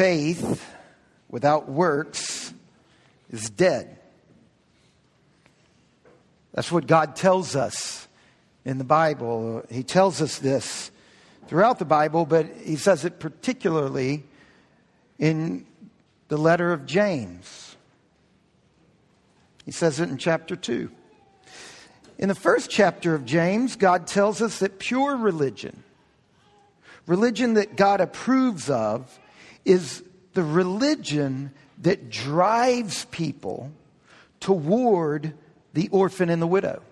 faith, without works, is dead. That's what God tells us in the Bible. He tells us this throughout the Bible, but he says it particularly in the letter of James. He says it in chapter 2. In the first chapter of James, God tells us that pure religion, religion that God approves of, is the religion that drives people toward the orphan and the widow.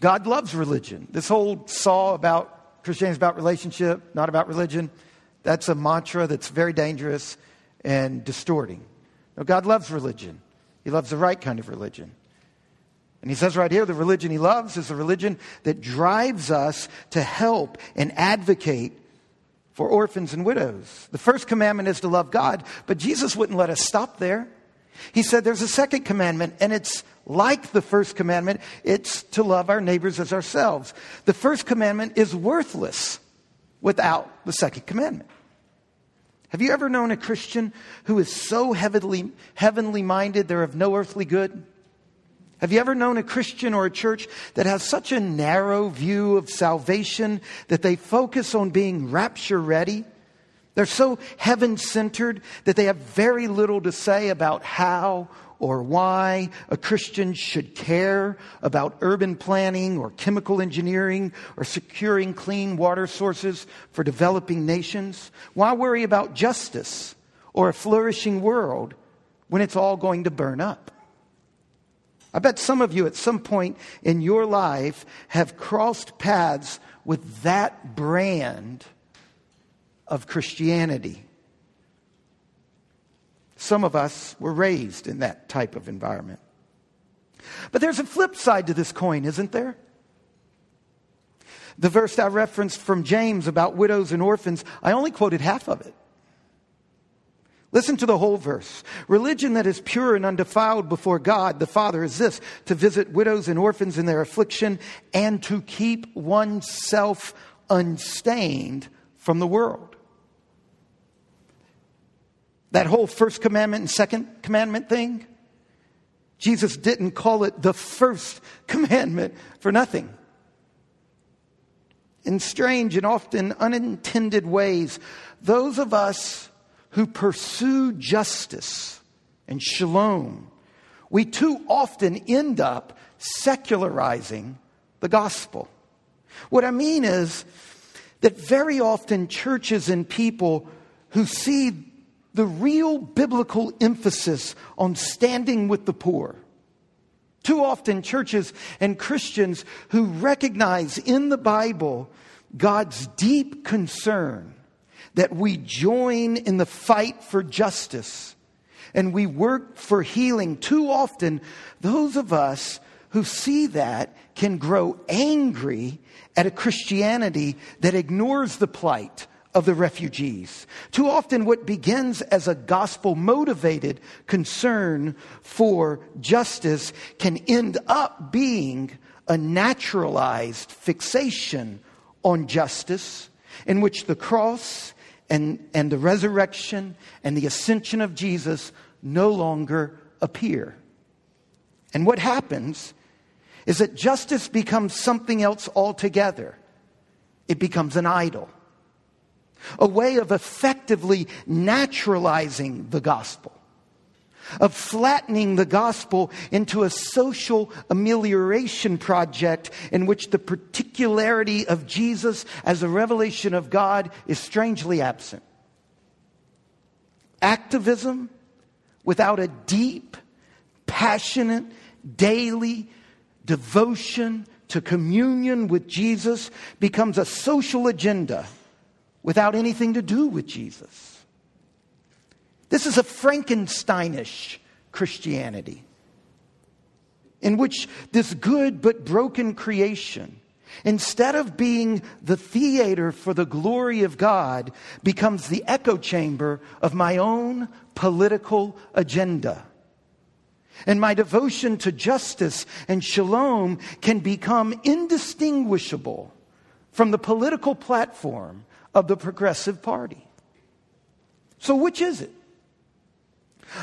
God loves religion. This whole saw about Christianity is about relationship, not about religion, that's a mantra that's very dangerous and distorting. No, God loves religion. He loves the right kind of religion. And he says right here the religion he loves is the religion that drives us to help and advocate for orphans and widows. The first commandment is to love God, but Jesus wouldn't let us stop there. He said there's a second commandment, and it's like the first commandment it's to love our neighbors as ourselves. The first commandment is worthless without the second commandment. Have you ever known a Christian who is so heavenly, heavenly minded they're of no earthly good? Have you ever known a Christian or a church that has such a narrow view of salvation that they focus on being rapture ready? They're so heaven centered that they have very little to say about how or why a Christian should care about urban planning or chemical engineering or securing clean water sources for developing nations. Why worry about justice or a flourishing world when it's all going to burn up? I bet some of you at some point in your life have crossed paths with that brand of Christianity. Some of us were raised in that type of environment. But there's a flip side to this coin, isn't there? The verse I referenced from James about widows and orphans, I only quoted half of it. Listen to the whole verse. Religion that is pure and undefiled before God the Father is this to visit widows and orphans in their affliction and to keep oneself unstained from the world. That whole first commandment and second commandment thing, Jesus didn't call it the first commandment for nothing. In strange and often unintended ways, those of us who pursue justice and shalom, we too often end up secularizing the gospel. What I mean is that very often churches and people who see the real biblical emphasis on standing with the poor, too often churches and Christians who recognize in the Bible God's deep concern that we join in the fight for justice and we work for healing. Too often, those of us who see that can grow angry at a Christianity that ignores the plight of the refugees. Too often, what begins as a gospel motivated concern for justice can end up being a naturalized fixation on justice in which the cross and, and the resurrection and the ascension of Jesus no longer appear. And what happens is that justice becomes something else altogether. It becomes an idol, a way of effectively naturalizing the gospel of flattening the gospel into a social amelioration project in which the particularity of Jesus as a revelation of God is strangely absent. Activism without a deep, passionate, daily devotion to communion with Jesus becomes a social agenda without anything to do with Jesus. This is a Frankensteinish Christianity in which this good but broken creation, instead of being the theater for the glory of God, becomes the echo chamber of my own political agenda. And my devotion to justice and shalom can become indistinguishable from the political platform of the Progressive Party. So, which is it?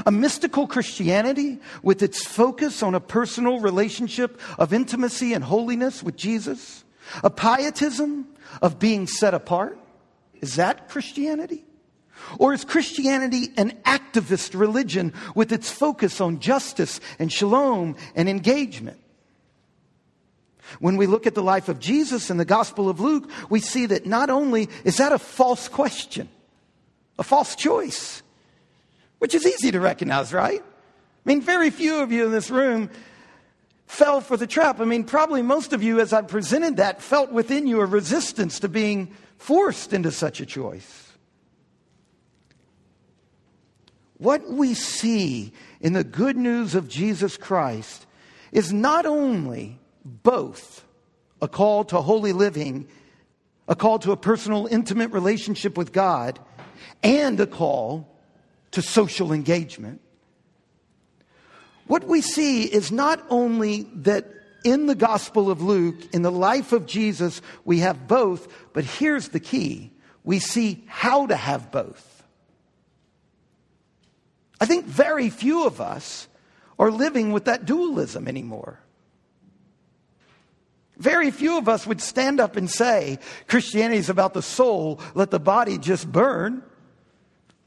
A mystical Christianity with its focus on a personal relationship of intimacy and holiness with Jesus? A pietism of being set apart? Is that Christianity? Or is Christianity an activist religion with its focus on justice and shalom and engagement? When we look at the life of Jesus in the Gospel of Luke, we see that not only is that a false question, a false choice, which is easy to recognize, right? I mean, very few of you in this room fell for the trap. I mean, probably most of you, as I presented that, felt within you a resistance to being forced into such a choice. What we see in the good news of Jesus Christ is not only both a call to holy living, a call to a personal, intimate relationship with God, and a call to social engagement. What we see is not only that in the Gospel of Luke, in the life of Jesus, we have both, but here's the key we see how to have both. I think very few of us are living with that dualism anymore. Very few of us would stand up and say, Christianity is about the soul, let the body just burn.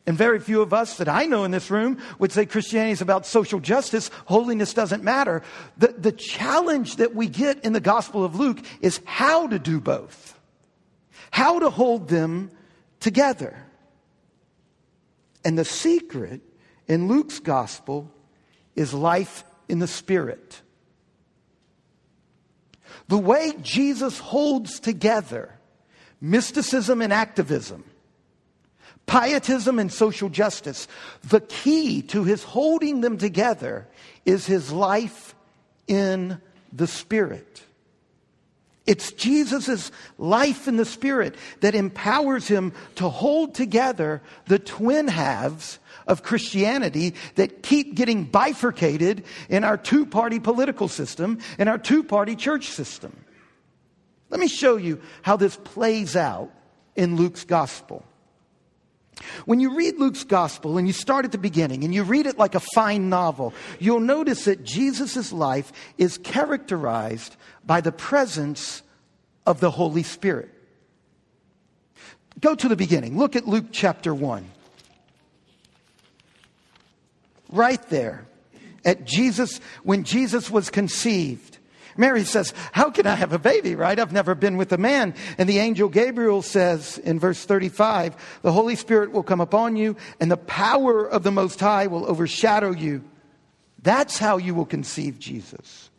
And very few of us that I know in this room would say Christianity is about social justice, holiness doesn't matter. The, the challenge that we get in the Gospel of Luke is how to do both, how to hold them together. And the secret in Luke's Gospel is life in the Spirit. The way Jesus holds together mysticism and activism pietism and social justice. The key to his holding them together is his life in the Spirit. It's Jesus' life in the Spirit that empowers him to hold together the twin halves of Christianity that keep getting bifurcated in our two party political system and our two party church system. Let me show you how this plays out in Luke's gospel. When you read Luke's gospel and you start at the beginning and you read it like a fine novel, you'll notice that Jesus' life is characterized by the presence of the Holy Spirit. Go to the beginning. Look at Luke chapter 1. Right there, at Jesus, when Jesus was conceived, Mary says, How can I have a baby, right? I've never been with a man. And the angel Gabriel says in verse 35, The Holy Spirit will come upon you, and the power of the Most High will overshadow you. That's how you will conceive Jesus.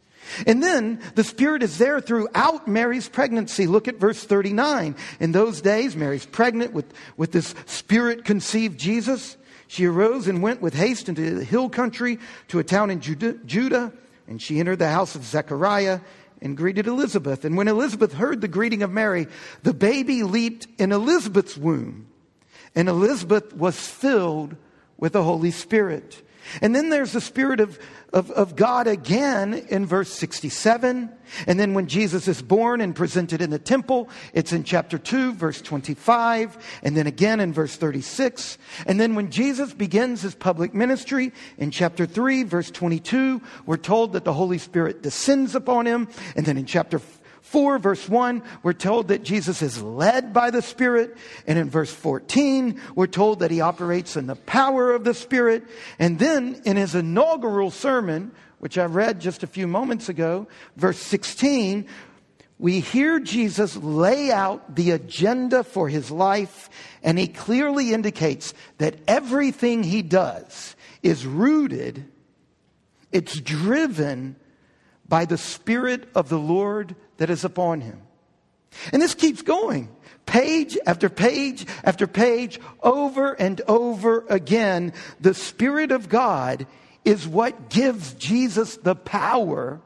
And then the Spirit is there throughout Mary's pregnancy. Look at verse 39. In those days, Mary's pregnant with, with this Spirit conceived Jesus. She arose and went with haste into the hill country to a town in Judah, Judah and she entered the house of Zechariah and greeted Elizabeth. And when Elizabeth heard the greeting of Mary, the baby leaped in Elizabeth's womb. And Elizabeth was filled with the Holy Spirit. And then there's the Spirit of, of, of, God again in verse 67. And then when Jesus is born and presented in the temple, it's in chapter 2, verse 25. And then again in verse 36. And then when Jesus begins his public ministry in chapter 3, verse 22, we're told that the Holy Spirit descends upon him. And then in chapter 4, verse 1, we're told that Jesus is led by the Spirit. And in verse 14, we're told that he operates in the power of the Spirit. And then in his inaugural sermon, which I read just a few moments ago, verse 16, we hear Jesus lay out the agenda for his life, and he clearly indicates that everything he does is rooted, it's driven by the Spirit of the Lord that is upon him. And this keeps going. Page after page after page, over and over again, the Spirit of God is what gives Jesus the power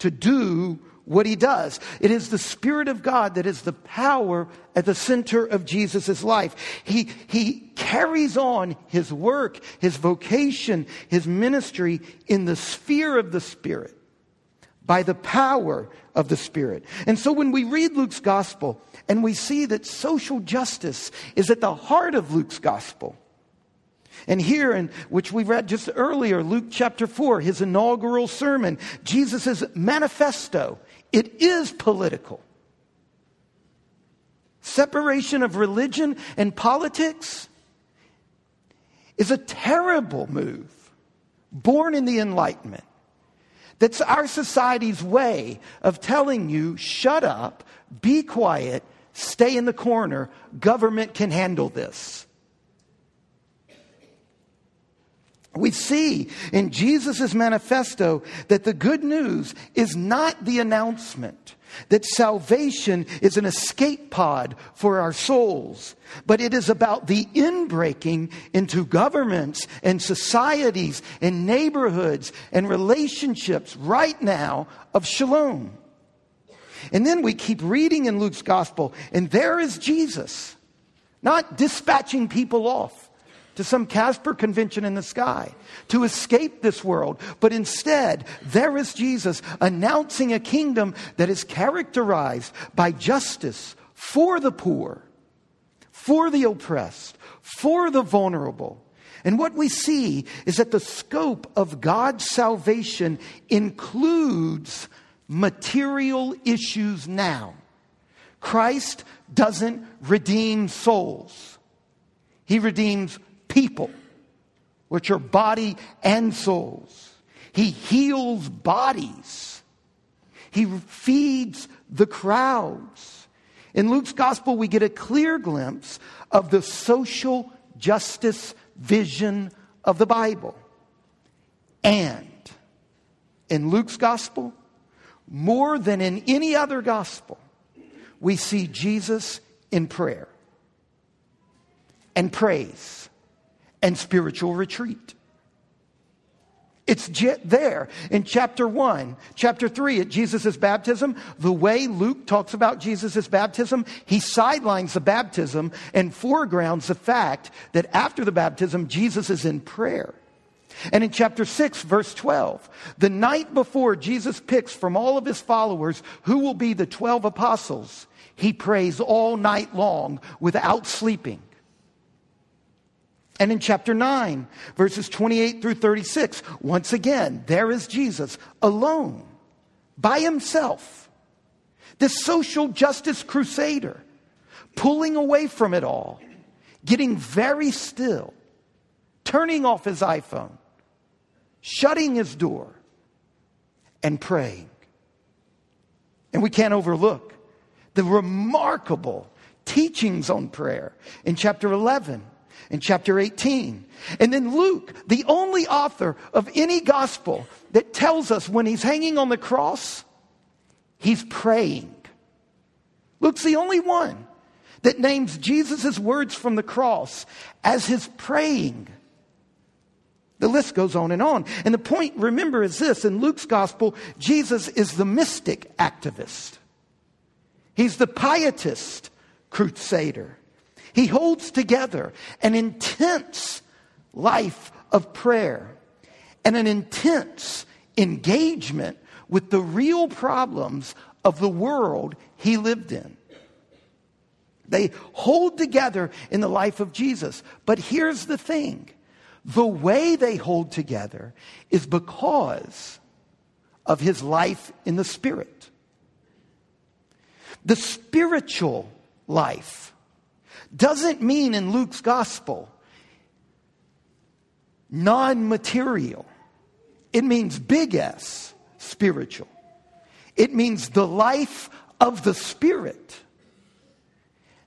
to do what he does. It is the Spirit of God that is the power at the center of Jesus' life. He, he carries on his work, his vocation, his ministry in the sphere of the Spirit by the power of the Spirit. And so when we read Luke's gospel and we see that social justice is at the heart of Luke's gospel, and here, in which we read just earlier, Luke chapter 4, his inaugural sermon, Jesus' manifesto, it is political. Separation of religion and politics is a terrible move born in the Enlightenment. That's our society's way of telling you, shut up, be quiet, stay in the corner, government can handle this. We see in Jesus' manifesto that the good news is not the announcement that salvation is an escape pod for our souls, but it is about the inbreaking into governments and societies and neighborhoods and relationships right now of shalom. And then we keep reading in Luke's gospel, and there is Jesus, not dispatching people off to some Casper convention in the sky to escape this world. But instead, there is Jesus announcing a kingdom that is characterized by justice for the poor, for the oppressed, for the vulnerable. And what we see is that the scope of God's salvation includes material issues now. Christ doesn't redeem souls. He redeems people, which are body and souls. He heals bodies. He feeds the crowds. In Luke's gospel, we get a clear glimpse of the social justice vision of the Bible. And in Luke's gospel, more than in any other gospel, we see Jesus in prayer and praise and spiritual retreat. It's there in chapter 1. Chapter 3 at Jesus' baptism, the way Luke talks about Jesus' baptism, he sidelines the baptism and foregrounds the fact that after the baptism, Jesus is in prayer. And in chapter 6, verse 12, the night before Jesus picks from all of his followers who will be the 12 apostles, he prays all night long without sleeping. And in chapter 9, verses 28 through 36, once again, there is Jesus alone, by himself, this social justice crusader, pulling away from it all, getting very still, turning off his iPhone, shutting his door, and praying. And we can't overlook the remarkable teachings on prayer in chapter 11 in chapter 18. And then Luke, the only author of any gospel that tells us when he's hanging on the cross, he's praying. Luke's the only one that names Jesus' words from the cross as his praying. The list goes on and on. And the point, remember, is this in Luke's gospel, Jesus is the mystic activist, he's the pietist crusader. He holds together an intense life of prayer and an intense engagement with the real problems of the world he lived in. They hold together in the life of Jesus. But here's the thing the way they hold together is because of his life in the Spirit. The spiritual life doesn't mean in Luke's gospel non material. It means big S, spiritual. It means the life of the Spirit,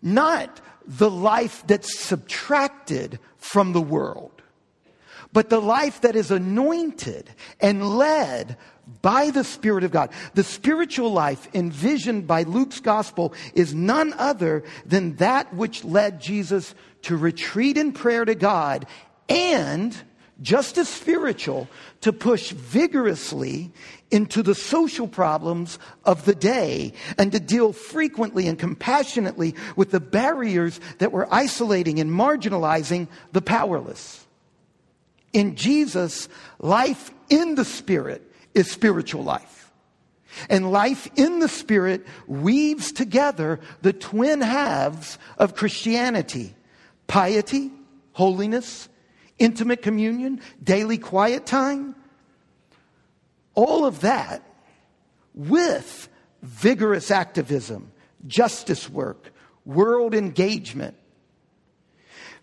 not the life that's subtracted from the world, but the life that is anointed and led by the Spirit of God. The spiritual life envisioned by Luke's gospel is none other than that which led Jesus to retreat in prayer to God and, just as spiritual, to push vigorously into the social problems of the day and to deal frequently and compassionately with the barriers that were isolating and marginalizing the powerless. In Jesus, life in the Spirit is spiritual life. And life in the Spirit weaves together the twin halves of Christianity piety, holiness, intimate communion, daily quiet time. All of that with vigorous activism, justice work, world engagement.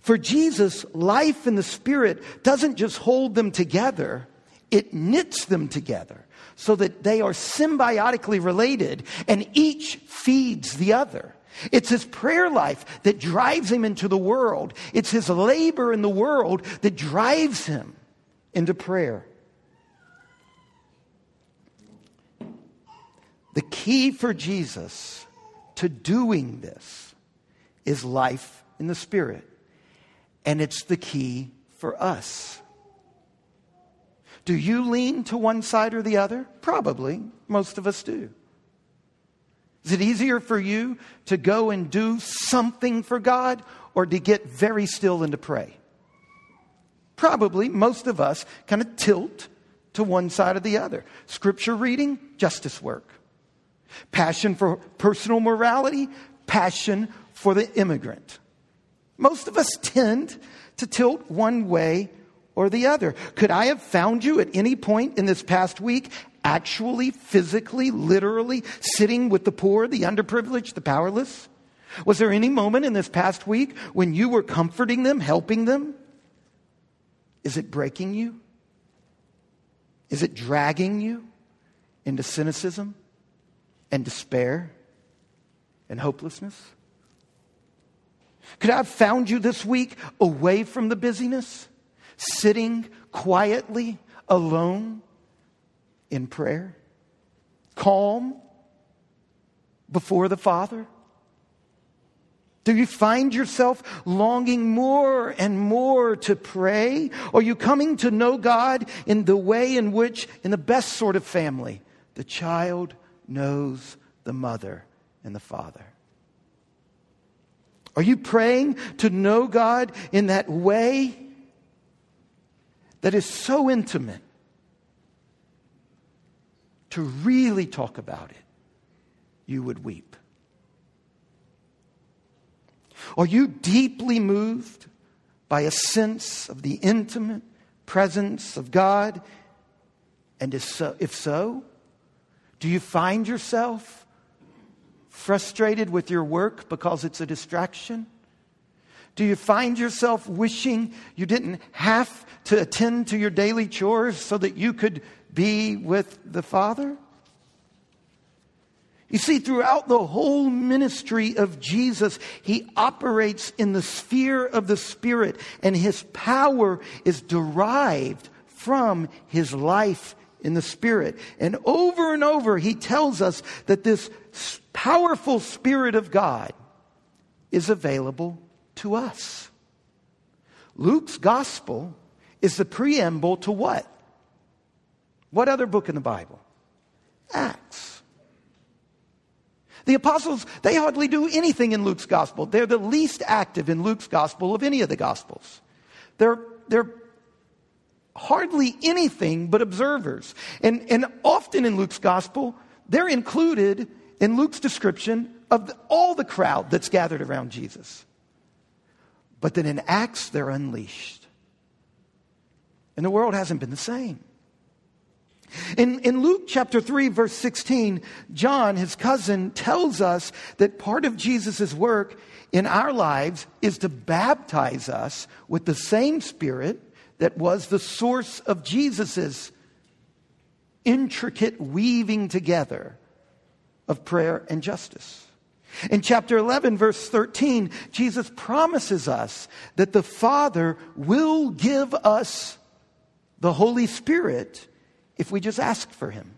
For Jesus, life in the Spirit doesn't just hold them together, it knits them together so that they are symbiotically related and each feeds the other. It's his prayer life that drives him into the world. It's his labor in the world that drives him into prayer. The key for Jesus to doing this is life in the Spirit. And it's the key for us. Do you lean to one side or the other? Probably. Most of us do. Is it easier for you to go and do something for God or to get very still and to pray? Probably most of us kind of tilt to one side or the other. Scripture reading, justice work. Passion for personal morality, passion for the immigrant. Most of us tend to tilt one way or the other. Could I have found you at any point in this past week actually, physically, literally sitting with the poor, the underprivileged, the powerless? Was there any moment in this past week when you were comforting them, helping them? Is it breaking you? Is it dragging you into cynicism and despair and hopelessness? Could I have found you this week away from the busyness? Sitting quietly alone in prayer, calm before the Father? Do you find yourself longing more and more to pray? Are you coming to know God in the way in which, in the best sort of family, the child knows the mother and the father? Are you praying to know God in that way that is so intimate to really talk about it, you would weep. Are you deeply moved by a sense of the intimate presence of God? And if so, if so, do you find yourself frustrated with your work because it's a distraction? Do you find yourself wishing you didn't have to attend to your daily chores so that you could be with the Father? You see, throughout the whole ministry of Jesus, he operates in the sphere of the Spirit, and his power is derived from his life in the Spirit. And over and over, he tells us that this powerful Spirit of God is available to us. Luke's gospel is the preamble to what? What other book in the Bible? Acts. The apostles, they hardly do anything in Luke's gospel. They're the least active in Luke's gospel of any of the gospels. They're, they're hardly anything but observers. And, and often in Luke's gospel, they're included in Luke's description of the, all the crowd that's gathered around Jesus. But then in Acts, they're unleashed. And the world hasn't been the same. In, in Luke chapter 3, verse 16, John, his cousin, tells us that part of Jesus' work in our lives is to baptize us with the same Spirit that was the source of Jesus' intricate weaving together of prayer and justice. In chapter 11, verse 13, Jesus promises us that the Father will give us the Holy Spirit if we just ask for Him.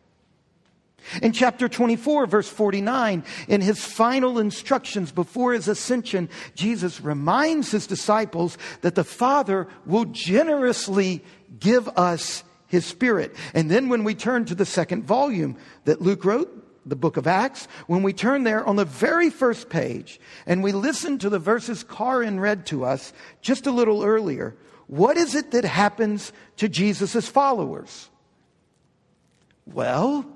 In chapter 24, verse 49, in his final instructions before his ascension, Jesus reminds his disciples that the Father will generously give us his Spirit. And then when we turn to the second volume that Luke wrote, the book of Acts, when we turn there on the very first page and we listen to the verses Karin read to us just a little earlier, what is it that happens to Jesus' followers? Well,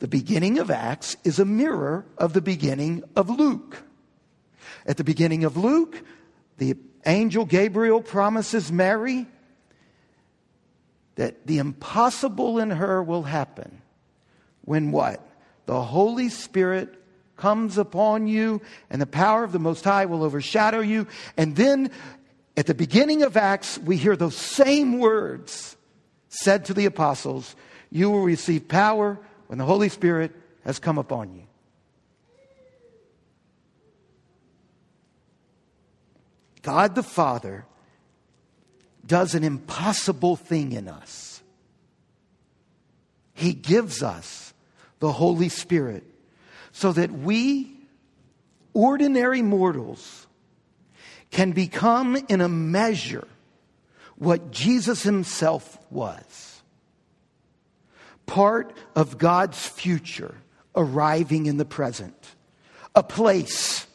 The beginning of Acts is a mirror of the beginning of Luke. At the beginning of Luke, the angel Gabriel promises Mary that the impossible in her will happen when what? The Holy Spirit comes upon you and the power of the Most High will overshadow you. And then at the beginning of Acts, we hear those same words said to the apostles You will receive power when the Holy Spirit has come upon you. God the Father does an impossible thing in us. He gives us the Holy Spirit so that we, ordinary mortals, can become in a measure what Jesus himself was. Part of God's future arriving in the present. A place,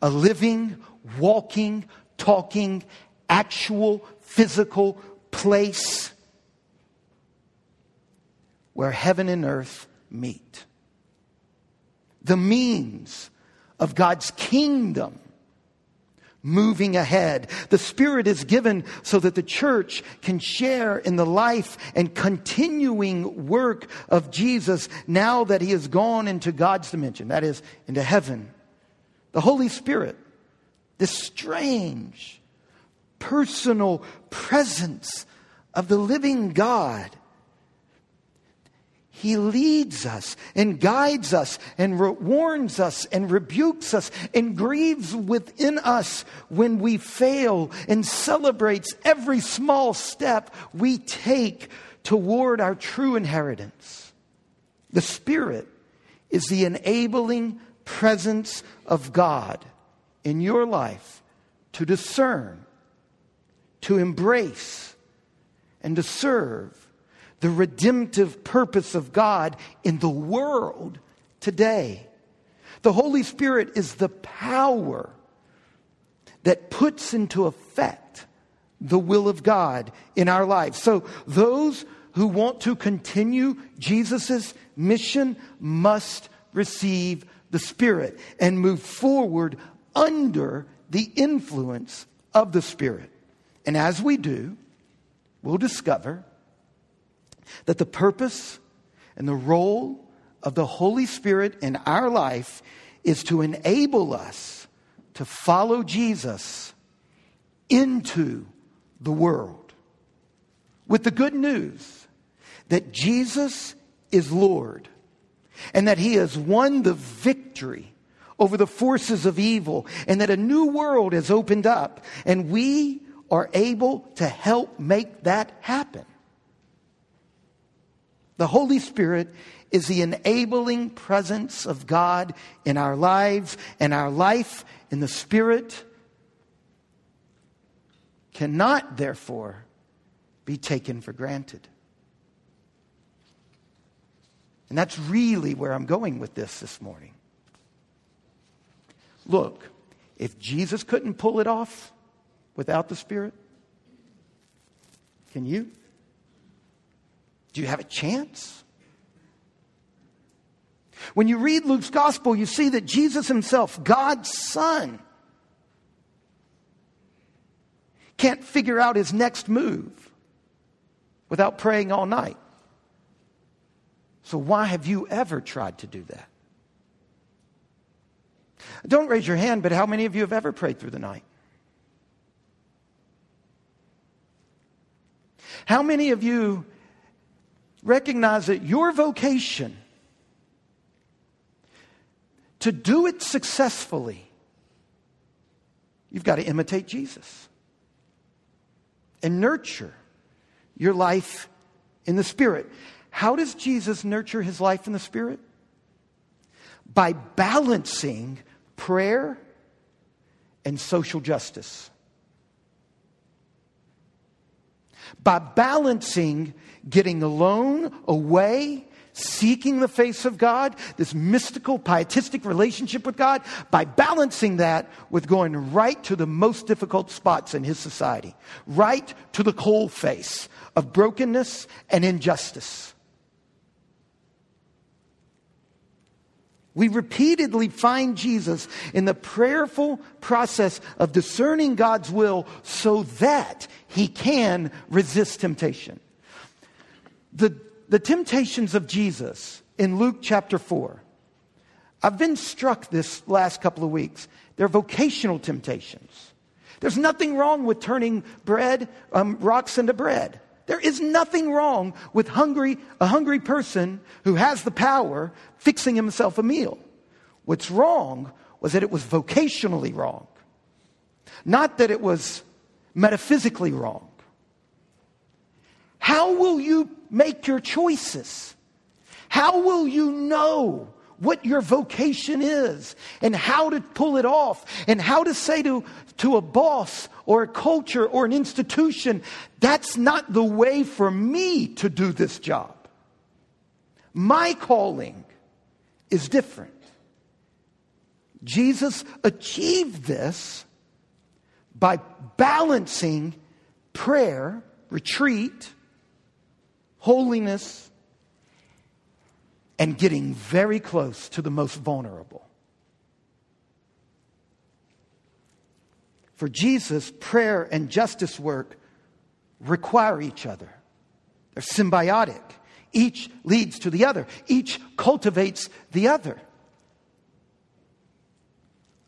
a living, walking, talking, actual, physical place where heaven and earth meet. The means of God's kingdom moving ahead. The Spirit is given so that the church can share in the life and continuing work of Jesus now that he has gone into God's dimension, that is, into heaven. The Holy Spirit, this strange, personal presence of the living God he leads us and guides us and re- warns us and rebukes us and grieves within us when we fail and celebrates every small step we take toward our true inheritance. The Spirit is the enabling presence of God in your life to discern, to embrace, and to serve the redemptive purpose of God in the world today. The Holy Spirit is the power that puts into effect the will of God in our lives. So those who want to continue Jesus' mission must receive the Spirit and move forward under the influence of the Spirit. And as we do, we'll discover that the purpose and the role of the Holy Spirit in our life is to enable us to follow Jesus into the world with the good news that Jesus is Lord and that he has won the victory over the forces of evil and that a new world has opened up and we are able to help make that happen. The Holy Spirit is the enabling presence of God in our lives, and our life in the Spirit cannot, therefore, be taken for granted. And that's really where I'm going with this this morning. Look, if Jesus couldn't pull it off without the Spirit, can you? Do you have a chance? When you read Luke's gospel, you see that Jesus himself, God's Son, can't figure out his next move without praying all night. So, why have you ever tried to do that? Don't raise your hand, but how many of you have ever prayed through the night? How many of you recognize that your vocation to do it successfully, you've got to imitate Jesus and nurture your life in the Spirit. How does Jesus nurture his life in the Spirit? By balancing prayer and social justice. By balancing getting alone, away, seeking the face of God, this mystical, pietistic relationship with God, by balancing that with going right to the most difficult spots in his society, right to the coal face of brokenness and injustice. We repeatedly find Jesus in the prayerful process of discerning God's will so that he can resist temptation. The, the temptations of Jesus in Luke chapter 4. I've been struck this last couple of weeks. They're vocational temptations. There's nothing wrong with turning bread, um, rocks into bread. There is nothing wrong with hungry, a hungry person who has the power fixing himself a meal. What's wrong was that it was vocationally wrong, not that it was metaphysically wrong. How will you make your choices? How will you know what your vocation is and how to pull it off and how to say to, to a boss or a culture or an institution, that's not the way for me to do this job. My calling is different. Jesus achieved this by balancing prayer, retreat, holiness, and getting very close to the most vulnerable. For Jesus, prayer and justice work require each other. They're symbiotic. Each leads to the other, each cultivates the other.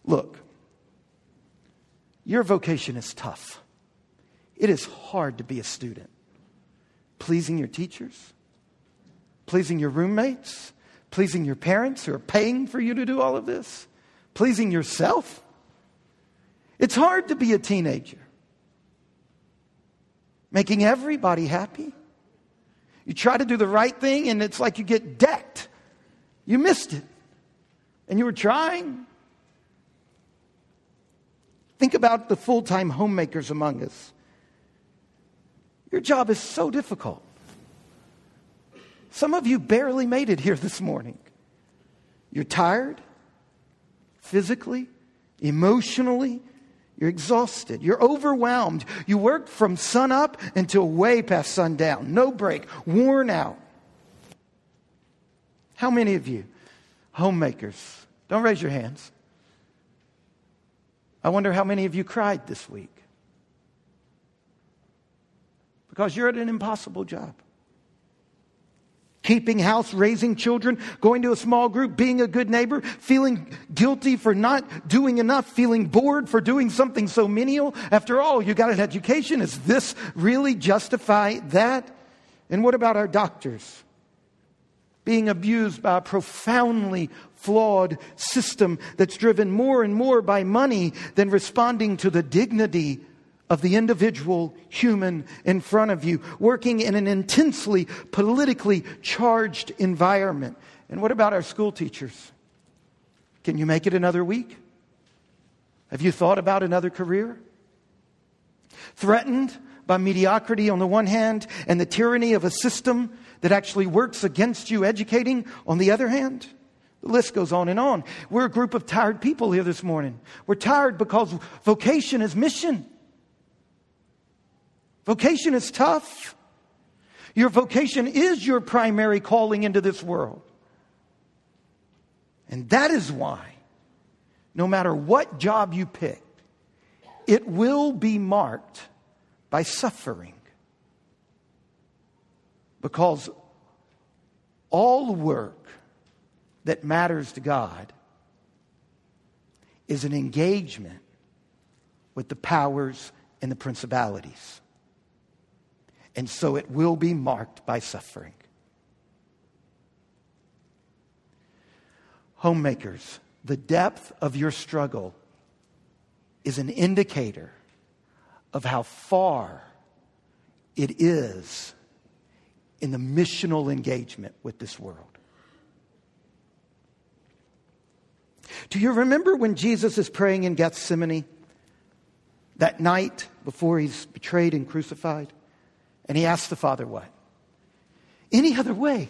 Look, your vocation is tough. It is hard to be a student. Pleasing your teachers, pleasing your roommates, pleasing your parents who are paying for you to do all of this, pleasing yourself. It's hard to be a teenager. Making everybody happy. You try to do the right thing and it's like you get decked. You missed it. And you were trying. Think about the full time homemakers among us. Your job is so difficult. Some of you barely made it here this morning. You're tired, physically, emotionally. You're exhausted. You're overwhelmed. You work from sun up until way past sundown. No break. Worn out. How many of you, homemakers, don't raise your hands. I wonder how many of you cried this week. Because you're at an impossible job keeping house, raising children, going to a small group, being a good neighbor, feeling guilty for not doing enough, feeling bored for doing something so menial. After all, you got an education. Is this really justify that? And what about our doctors? Being abused by a profoundly flawed system that's driven more and more by money than responding to the dignity of the individual human in front of you, working in an intensely politically charged environment. And what about our school teachers? Can you make it another week? Have you thought about another career? Threatened by mediocrity on the one hand and the tyranny of a system that actually works against you educating on the other hand? The list goes on and on. We're a group of tired people here this morning. We're tired because vocation is mission. Vocation is tough. Your vocation is your primary calling into this world. And that is why, no matter what job you pick, it will be marked by suffering. Because all work that matters to God is an engagement with the powers and the principalities and so it will be marked by suffering. Homemakers, the depth of your struggle is an indicator of how far it is in the missional engagement with this world. Do you remember when Jesus is praying in Gethsemane that night before he's betrayed and crucified? And he asked the Father, What? Any other way?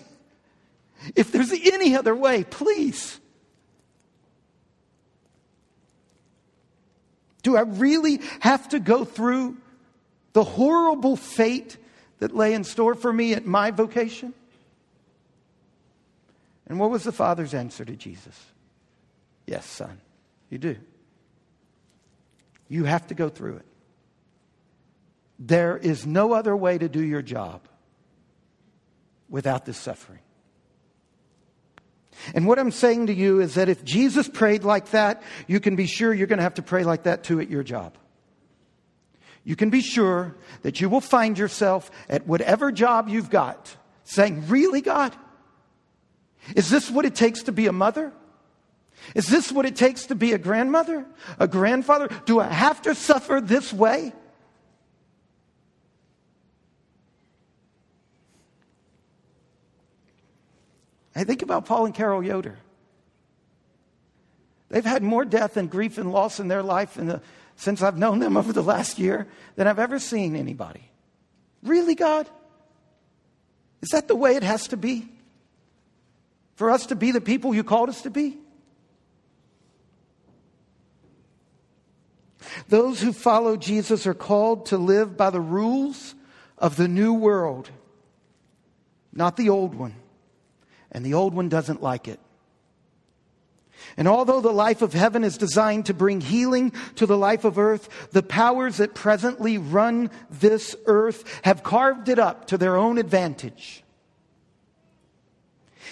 If there's any other way, please. Do I really have to go through the horrible fate that lay in store for me at my vocation? And what was the father's answer to Jesus? Yes, son, you do. You have to go through it. There is no other way to do your job without this suffering. And what I'm saying to you is that if Jesus prayed like that, you can be sure you're going to have to pray like that too at your job. You can be sure that you will find yourself at whatever job you've got saying, Really, God? Is this what it takes to be a mother? Is this what it takes to be a grandmother? A grandfather? Do I have to suffer this way? I think about Paul and Carol Yoder. They've had more death and grief and loss in their life in the, since I've known them over the last year than I've ever seen anybody. Really, God? Is that the way it has to be? For us to be the people you called us to be? Those who follow Jesus are called to live by the rules of the new world, not the old one and the old one doesn't like it. And although the life of heaven is designed to bring healing to the life of earth, the powers that presently run this earth have carved it up to their own advantage.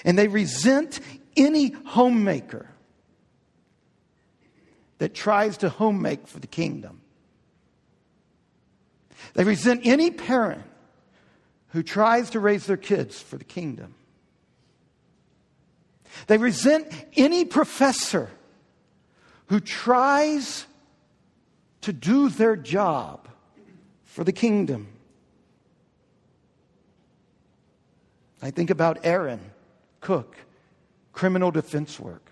And they resent any homemaker that tries to homemake for the kingdom. They resent any parent who tries to raise their kids for the kingdom. They resent any professor who tries to do their job for the kingdom. I think about Aaron Cook, criminal defense work.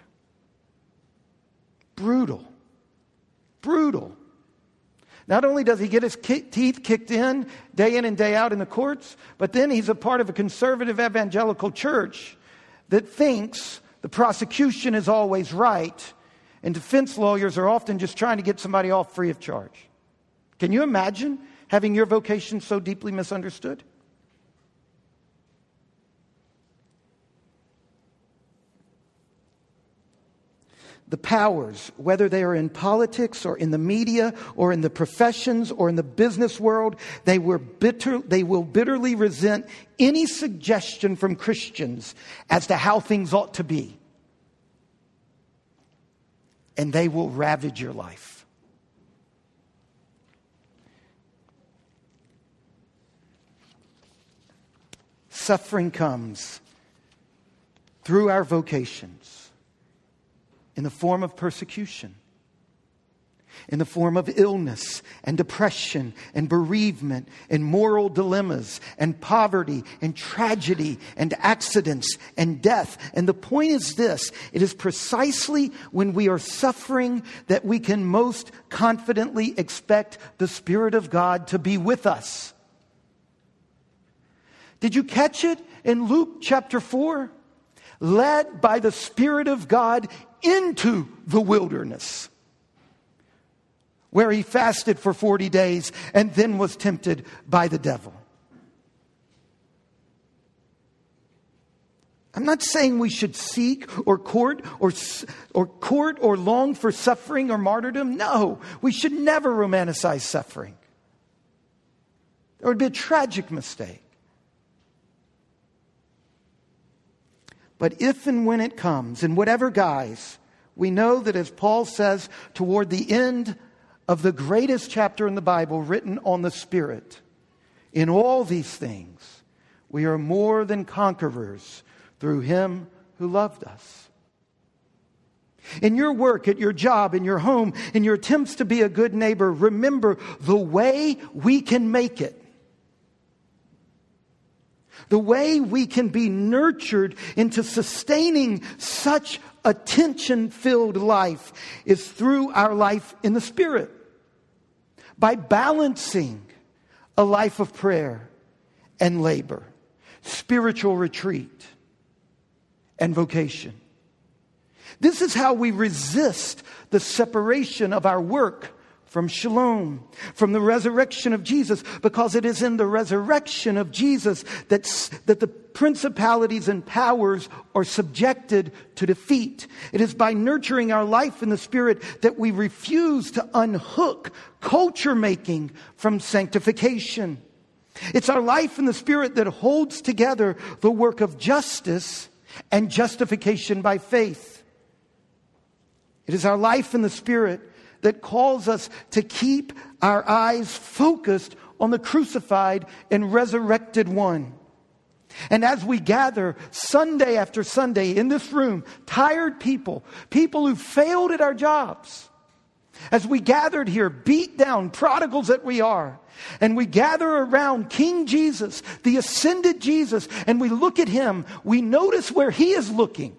Brutal. Brutal. Not only does he get his teeth kicked in day in and day out in the courts, but then he's a part of a conservative evangelical church that thinks the prosecution is always right and defense lawyers are often just trying to get somebody off free of charge. Can you imagine having your vocation so deeply misunderstood? The powers, whether they are in politics or in the media or in the professions or in the business world, they, were bitter, they will bitterly resent any suggestion from Christians as to how things ought to be. And they will ravage your life. Suffering comes through our vocations in the form of persecution, in the form of illness and depression and bereavement and moral dilemmas and poverty and tragedy and accidents and death. And the point is this it is precisely when we are suffering that we can most confidently expect the Spirit of God to be with us. Did you catch it in Luke chapter 4? Led by the Spirit of God into the wilderness where he fasted for 40 days and then was tempted by the devil. I'm not saying we should seek or court or, or court or long for suffering or martyrdom. No, we should never romanticize suffering. It would be a tragic mistake. But if and when it comes, in whatever guise, we know that as Paul says toward the end of the greatest chapter in the Bible written on the Spirit, in all these things, we are more than conquerors through him who loved us. In your work, at your job, in your home, in your attempts to be a good neighbor, remember the way we can make it the way we can be nurtured into sustaining such a tension filled life is through our life in the Spirit. By balancing a life of prayer and labor, spiritual retreat and vocation. This is how we resist the separation of our work from shalom, from the resurrection of Jesus, because it is in the resurrection of Jesus that, that the principalities and powers are subjected to defeat. It is by nurturing our life in the Spirit that we refuse to unhook culture making from sanctification. It's our life in the Spirit that holds together the work of justice and justification by faith. It is our life in the Spirit that calls us to keep our eyes focused on the crucified and resurrected one. And as we gather Sunday after Sunday in this room, tired people, people who failed at our jobs, as we gathered here, beat down prodigals that we are, and we gather around King Jesus, the ascended Jesus, and we look at him, we notice where he is looking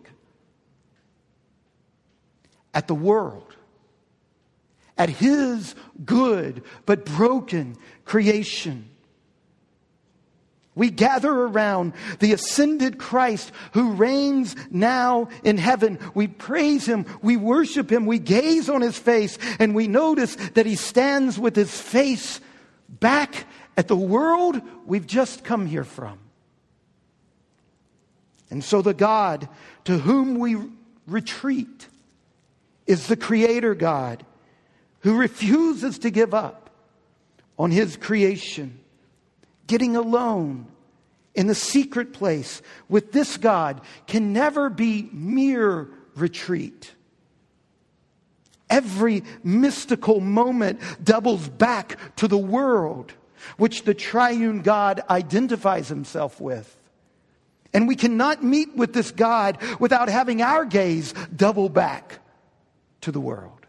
at the world, at his good but broken creation. We gather around the ascended Christ who reigns now in heaven. We praise him, we worship him, we gaze on his face, and we notice that he stands with his face back at the world we've just come here from. And so the God to whom we retreat is the Creator God who refuses to give up on his creation getting alone in the secret place with this God can never be mere retreat. Every mystical moment doubles back to the world which the triune God identifies himself with. And we cannot meet with this God without having our gaze double back to the world.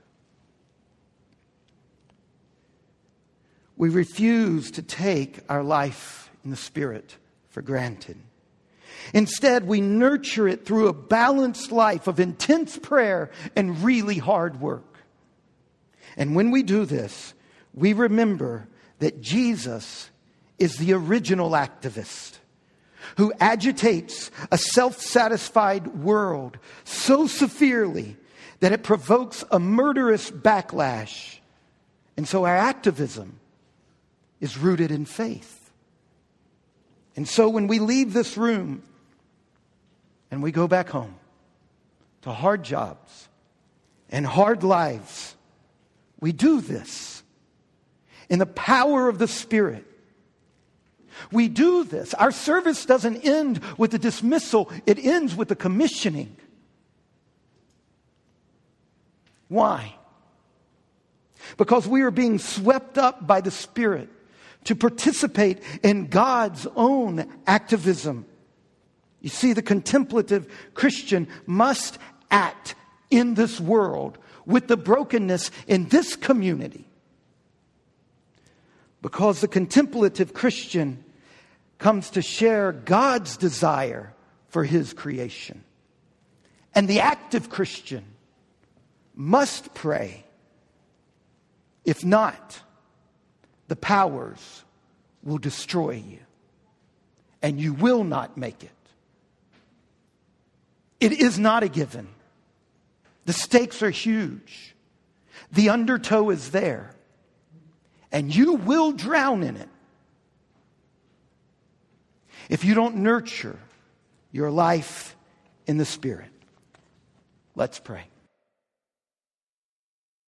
We refuse to take our life in the Spirit for granted. Instead, we nurture it through a balanced life of intense prayer and really hard work. And when we do this, we remember that Jesus is the original activist who agitates a self satisfied world so severely that it provokes a murderous backlash. And so our activism is rooted in faith. And so when we leave this room and we go back home to hard jobs and hard lives, we do this in the power of the Spirit. We do this. Our service doesn't end with the dismissal, it ends with the commissioning. Why? Because we are being swept up by the Spirit to participate in God's own activism. You see, the contemplative Christian must act in this world with the brokenness in this community. Because the contemplative Christian comes to share God's desire for his creation. And the active Christian must pray. If not, the powers will destroy you, and you will not make it. It is not a given. The stakes are huge. The undertow is there, and you will drown in it if you don't nurture your life in the Spirit. Let's pray.